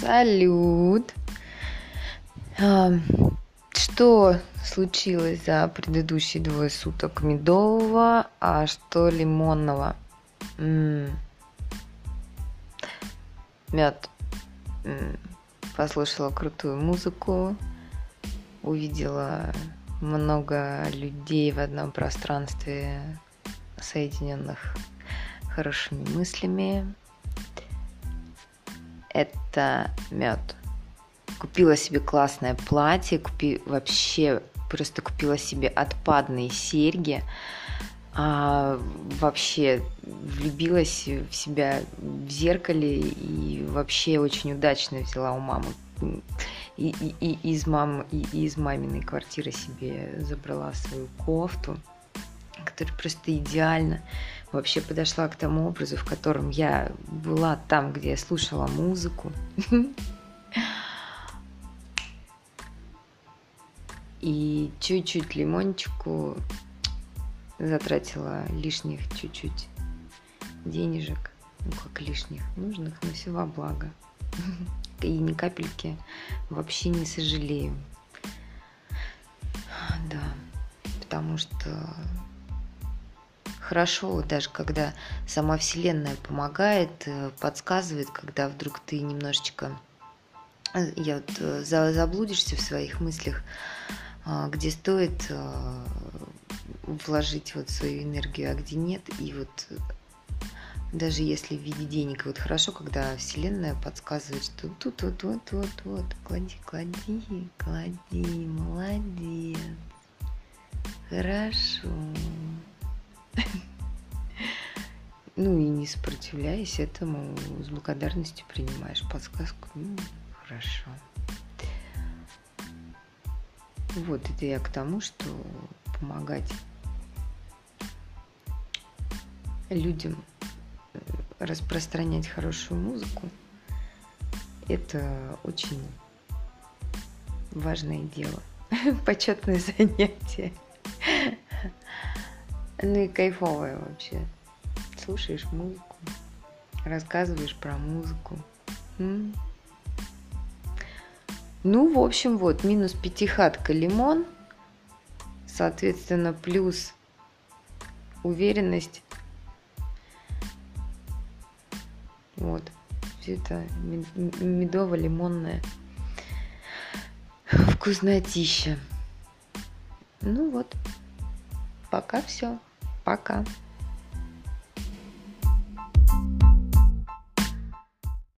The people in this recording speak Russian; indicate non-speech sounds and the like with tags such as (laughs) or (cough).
Салют! Что случилось за предыдущие двое суток? Медового, а что лимонного? М-м. Мед. М-м. Послушала крутую музыку, увидела много людей в одном пространстве, соединенных хорошими мыслями, это мед. Купила себе классное платье, купи вообще просто купила себе отпадные серьги. А, вообще влюбилась в себя в зеркале и вообще очень удачно взяла у мамы и, и, и из мамы и, и из маминой квартиры себе забрала свою кофту, которая просто идеально вообще подошла к тому образу, в котором я была там, где я слушала музыку. И чуть-чуть лимончику затратила лишних чуть-чуть денежек, ну как лишних, нужных, но все во благо. И ни капельки вообще не сожалею. Да, потому что хорошо, даже когда сама Вселенная помогает, э, подсказывает, когда вдруг ты немножечко э, я вот э, заблудишься в своих мыслях, а, где стоит вложить вот свою энергию, а где нет. И вот даже если в виде денег, вот хорошо, когда Вселенная подсказывает, что тут, вот, вот, вот, вот, клади, клади, клади, молодец, хорошо. Ну и не сопротивляясь этому, с благодарностью принимаешь подсказку. Ну, хорошо. Вот это я к тому, что помогать людям э, распространять хорошую музыку это очень важное дело, (laughs) почетное занятие. Ну и кайфовое вообще. Слушаешь музыку, рассказываешь про музыку. М? Ну, в общем, вот, минус пятихатка лимон, соответственно, плюс уверенность. Вот, все это медово-лимонное вкуснотища. Ну вот, пока все. Пока.